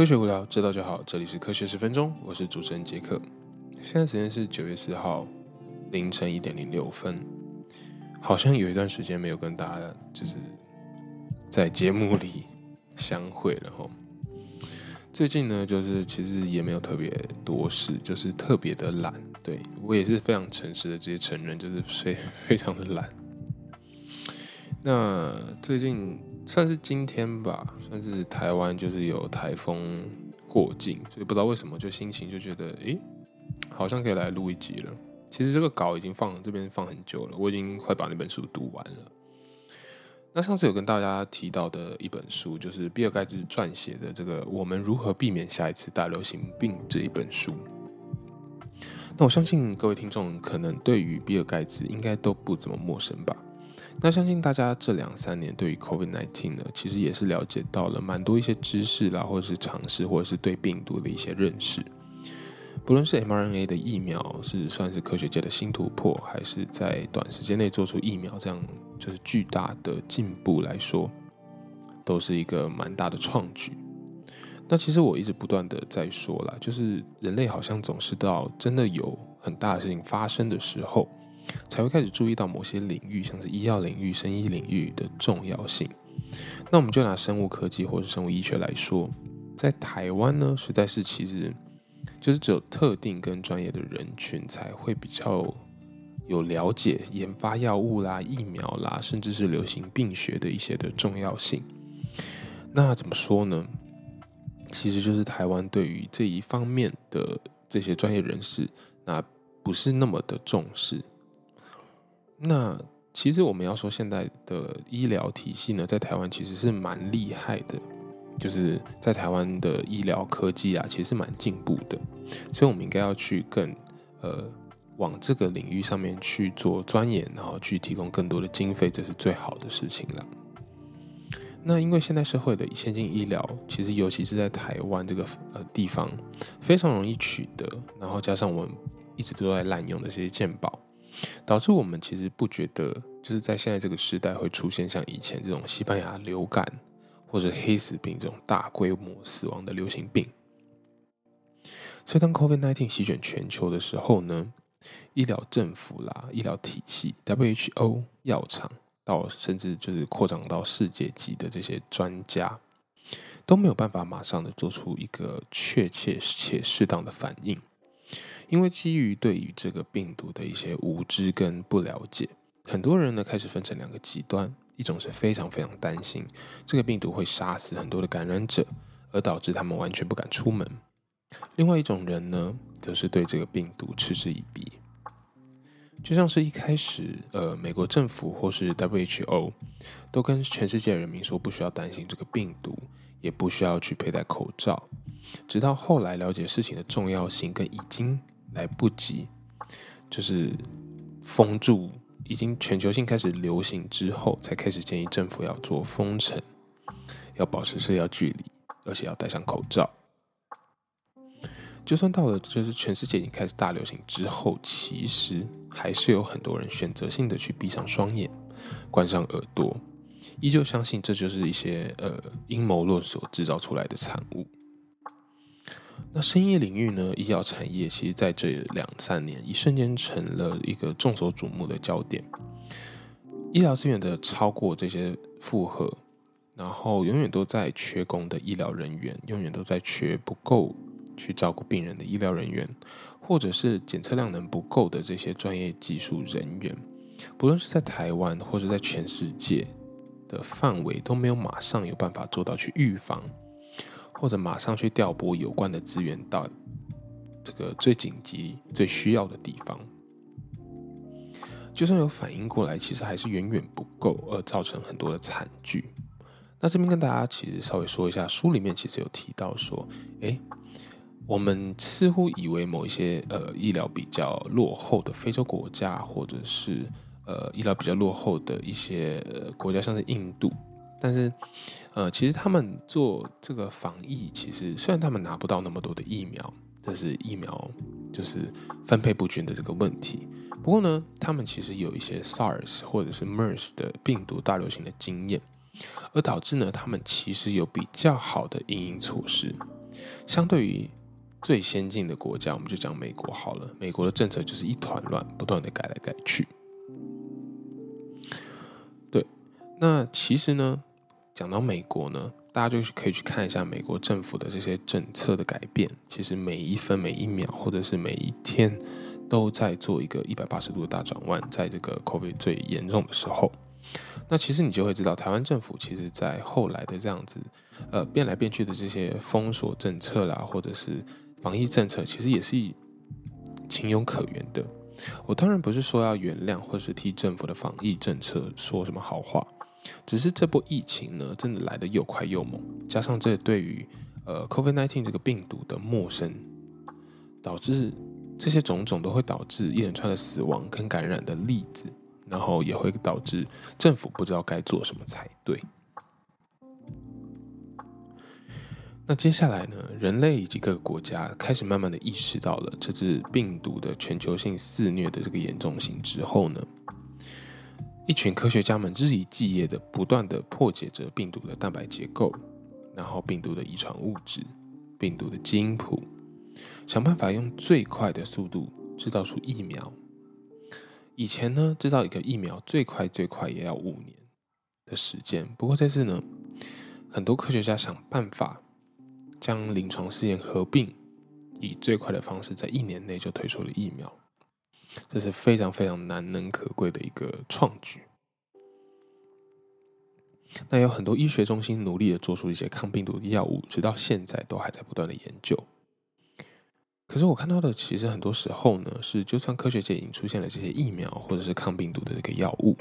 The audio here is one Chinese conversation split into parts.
科学无聊，知道就好。这里是科学十分钟，我是主持人杰克。现在时间是九月四号凌晨一点零六分，好像有一段时间没有跟大家就是在节目里相会了哈。最近呢，就是其实也没有特别多事，就是特别的懒。对我也是非常诚实的直接承认，就是非 非常的懒。那最近算是今天吧，算是台湾就是有台风过境，所以不知道为什么就心情就觉得，诶，好像可以来录一集了。其实这个稿已经放这边放很久了，我已经快把那本书读完了。那上次有跟大家提到的一本书，就是比尔盖茨撰写的这个《我们如何避免下一次大流行病》这一本书。那我相信各位听众可能对于比尔盖茨应该都不怎么陌生吧。那相信大家这两三年对于 COVID-19 呢，其实也是了解到了蛮多一些知识啦，或者是尝试，或者是对病毒的一些认识。不论是 mRNA 的疫苗是算是科学界的新突破，还是在短时间内做出疫苗这样就是巨大的进步来说，都是一个蛮大的创举。那其实我一直不断的在说啦，就是人类好像总是到真的有很大的事情发生的时候。才会开始注意到某些领域，像是医药领域、生医领域的重要性。那我们就拿生物科技或者生物医学来说，在台湾呢，实在是其实就是只有特定跟专业的人群才会比较有了解研发药物啦、疫苗啦，甚至是流行病学的一些的重要性。那怎么说呢？其实就是台湾对于这一方面的这些专业人士，那不是那么的重视。那其实我们要说，现在的医疗体系呢，在台湾其实是蛮厉害的，就是在台湾的医疗科技啊，其实是蛮进步的，所以我们应该要去更呃往这个领域上面去做钻研，然后去提供更多的经费，这是最好的事情了。那因为现代社会的先进医疗，其实尤其是在台湾这个呃地方，非常容易取得，然后加上我们一直都在滥用的这些健保。导致我们其实不觉得，就是在现在这个时代会出现像以前这种西班牙流感或者黑死病这种大规模死亡的流行病。所以当 COVID-19 席卷全球的时候呢，医疗政府啦、医疗体系、WHO 药厂，到甚至就是扩张到世界级的这些专家，都没有办法马上的做出一个确切且适当的反应。因为基于对于这个病毒的一些无知跟不了解，很多人呢开始分成两个极端：一种是非常非常担心这个病毒会杀死很多的感染者，而导致他们完全不敢出门；另外一种人呢，则是对这个病毒嗤之以鼻。就像是一开始，呃，美国政府或是 WHO 都跟全世界人民说不需要担心这个病毒，也不需要去佩戴口罩，直到后来了解事情的重要性跟已经。来不及，就是封住，已经全球性开始流行之后，才开始建议政府要做封城，要保持社交距离，而且要戴上口罩。就算到了就是全世界已经开始大流行之后，其实还是有很多人选择性的去闭上双眼，关上耳朵，依旧相信这就是一些呃阴谋论所制造出来的产物。那生意领域呢？医药产业其实在这两三年一瞬间成了一个众所瞩目的焦点。医疗资源的超过这些负荷，然后永远都在缺工的医疗人员，永远都在缺不够去照顾病人的医疗人员，或者是检测量能不够的这些专业技术人员，不论是在台湾或者在全世界的范围，都没有马上有办法做到去预防。或者马上去调拨有关的资源到这个最紧急、最需要的地方，就算有反应过来，其实还是远远不够，而造成很多的惨剧。那这边跟大家其实稍微说一下，书里面其实有提到说，哎，我们似乎以为某一些呃医疗比较落后的非洲国家，或者是呃医疗比较落后的一些国家，像是印度。但是，呃，其实他们做这个防疫，其实虽然他们拿不到那么多的疫苗，这是疫苗就是分配不均的这个问题。不过呢，他们其实有一些 SARS 或者是 MERS 的病毒大流行的经验，而导致呢，他们其实有比较好的应应措施。相对于最先进的国家，我们就讲美国好了。美国的政策就是一团乱，不断的改来改去。那其实呢，讲到美国呢，大家就可以去看一下美国政府的这些政策的改变。其实每一分每一秒，或者是每一天，都在做一个一百八十度的大转弯。在这个 COVID 最严重的时候，那其实你就会知道，台湾政府其实在后来的这样子，呃，变来变去的这些封锁政策啦，或者是防疫政策其实也是情有可原的。我当然不是说要原谅或是替政府的防疫政策说什么好话，只是这波疫情呢，真的来得又快又猛，加上这对于呃 COVID-19 这个病毒的陌生，导致这些种种都会导致一连串的死亡跟感染的例子，然后也会导致政府不知道该做什么才对。那接下来呢？人类以及各个国家开始慢慢的意识到了这支病毒的全球性肆虐的这个严重性之后呢，一群科学家们日以继夜的不断的破解着病毒的蛋白结构，然后病毒的遗传物质、病毒的基因谱，想办法用最快的速度制造出疫苗。以前呢，制造一个疫苗最快最快也要五年的时间，不过这次呢，很多科学家想办法。将临床试验合并，以最快的方式在一年内就推出了疫苗，这是非常非常难能可贵的一个创举。那有很多医学中心努力的做出一些抗病毒的药物，直到现在都还在不断的研究。可是我看到的，其实很多时候呢，是就算科学界已经出现了这些疫苗或者是抗病毒的这个药物，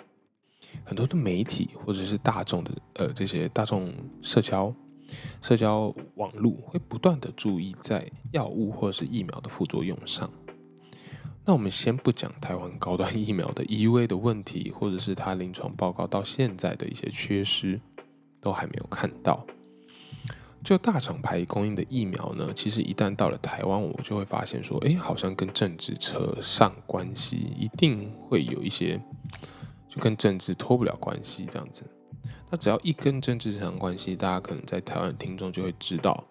很多的媒体或者是大众的呃这些大众社交。社交网络会不断的注意在药物或者是疫苗的副作用上。那我们先不讲台湾高端疫苗的 EUA 的问题，或者是它临床报告到现在的一些缺失，都还没有看到。就大厂牌供应的疫苗呢，其实一旦到了台湾，我就会发现说，哎，好像跟政治扯上关系，一定会有一些，就跟政治脱不了关系这样子。那只要一跟政治扯上关系，大家可能在台湾听众就会知道，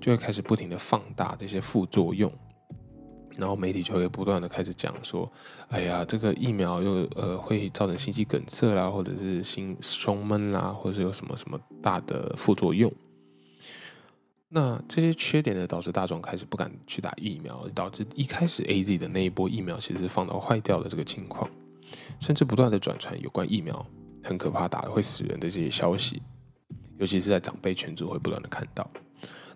就会开始不停的放大这些副作用，然后媒体就会不断的开始讲说，哎呀，这个疫苗又呃会造成心肌梗塞啦，或者是心胸闷啦，或者是有什么什么大的副作用。那这些缺点呢，导致大众开始不敢去打疫苗，导致一开始 A Z 的那一波疫苗其实放到坏掉的这个情况，甚至不断的转传有关疫苗。很可怕，打的会死人的这些消息，尤其是在长辈群组会不断的看到。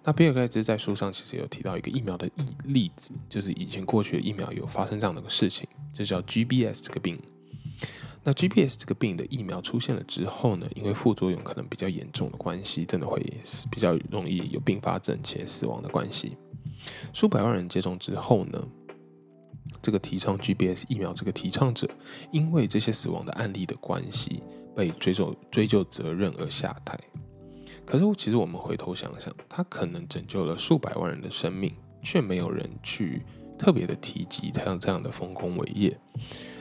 那比尔盖茨在书上其实有提到一个疫苗的例例子，就是以前过去的疫苗有发生这样的个事情，就叫 GBS 这个病。那 GBS 这个病的疫苗出现了之后呢，因为副作用可能比较严重的关系，真的会比较容易有并发症且死亡的关系。数百万人接种之后呢？这个提倡 GBS 疫苗这个提倡者，因为这些死亡的案例的关系，被追究追究责任而下台。可是，其实我们回头想想，他可能拯救了数百万人的生命，却没有人去特别的提及他这样的丰功伟业，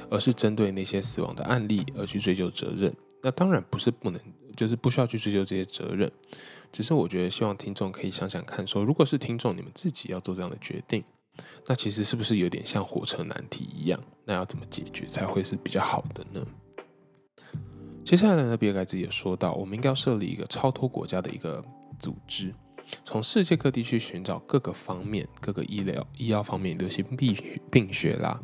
而是针对那些死亡的案例而去追究责任。那当然不是不能，就是不需要去追究这些责任，只是我觉得希望听众可以想想看，说如果是听众，你们自己要做这样的决定。那其实是不是有点像火车难题一样？那要怎么解决才会是比较好的呢？接下来呢，比尔盖茨也说到，我们应该要设立一个超脱国家的一个组织，从世界各地去寻找各个方面、各个医疗医药方面流行病病学啦，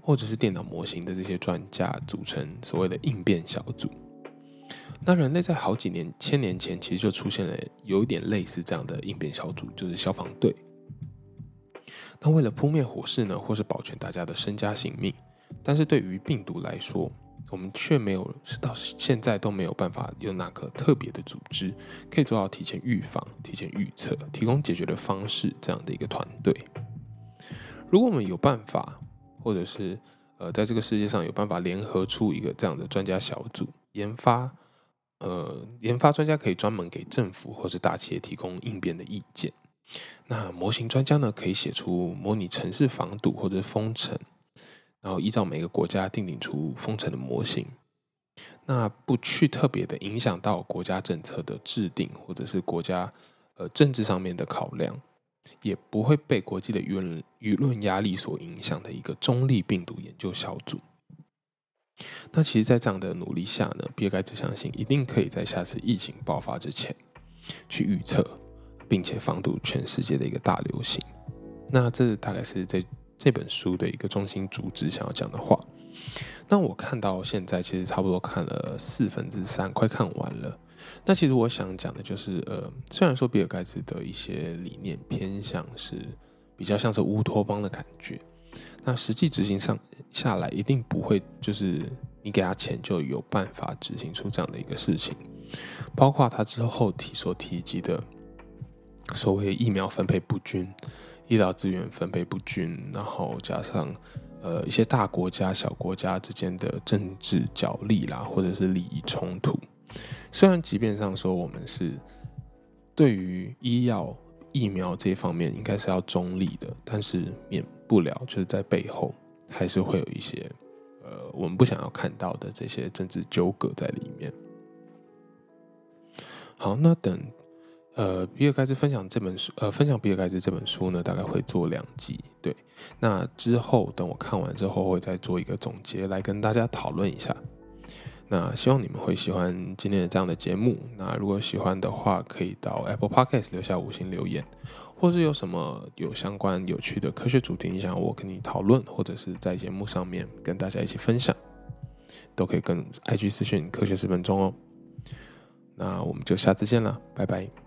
或者是电脑模型的这些专家组成所谓的应变小组。那人类在好几年、千年前其实就出现了有一点类似这样的应变小组，就是消防队。那为了扑灭火势呢，或是保全大家的身家性命，但是对于病毒来说，我们却没有到现在都没有办法有哪个特别的组织可以做到提前预防、提前预测、提供解决的方式这样的一个团队。如果我们有办法，或者是呃，在这个世界上有办法联合出一个这样的专家小组，研发呃研发专家可以专门给政府或是大企业提供应变的意见。那模型专家呢，可以写出模拟城市防堵或者封城，然后依照每个国家定定出封城的模型。那不去特别的影响到国家政策的制定，或者是国家呃政治上面的考量，也不会被国际的舆论舆论压力所影响的一个中立病毒研究小组。那其实，在这样的努力下呢，比尔盖茨相信一定可以在下次疫情爆发之前去预测，并且防堵全世界的一个大流行。那这大概是这这本书的一个中心主旨想要讲的话。那我看到现在其实差不多看了四分之三，快看完了。那其实我想讲的就是，呃，虽然说比尔盖茨的一些理念偏向是比较像是乌托邦的感觉，那实际执行上下来一定不会就是你给他钱就有办法执行出这样的一个事情。包括他之后提所提及的所谓疫苗分配不均、医疗资源分配不均，然后加上。呃，一些大国家、小国家之间的政治角力啦，或者是利益冲突，虽然即便上说我们是对于医药、疫苗这一方面应该是要中立的，但是免不了就是在背后还是会有一些呃我们不想要看到的这些政治纠葛在里面。好，那等。呃，比尔盖茨分享这本书，呃，分享比尔盖茨这本书呢，大概会做两集。对，那之后等我看完之后，会再做一个总结来跟大家讨论一下。那希望你们会喜欢今天的这样的节目。那如果喜欢的话，可以到 Apple Podcast 留下五星留言，或是有什么有相关有趣的科学主题，你想我跟你讨论，或者是在节目上面跟大家一起分享，都可以跟 IG 私讯科学十分钟哦。那我们就下次见了，拜拜。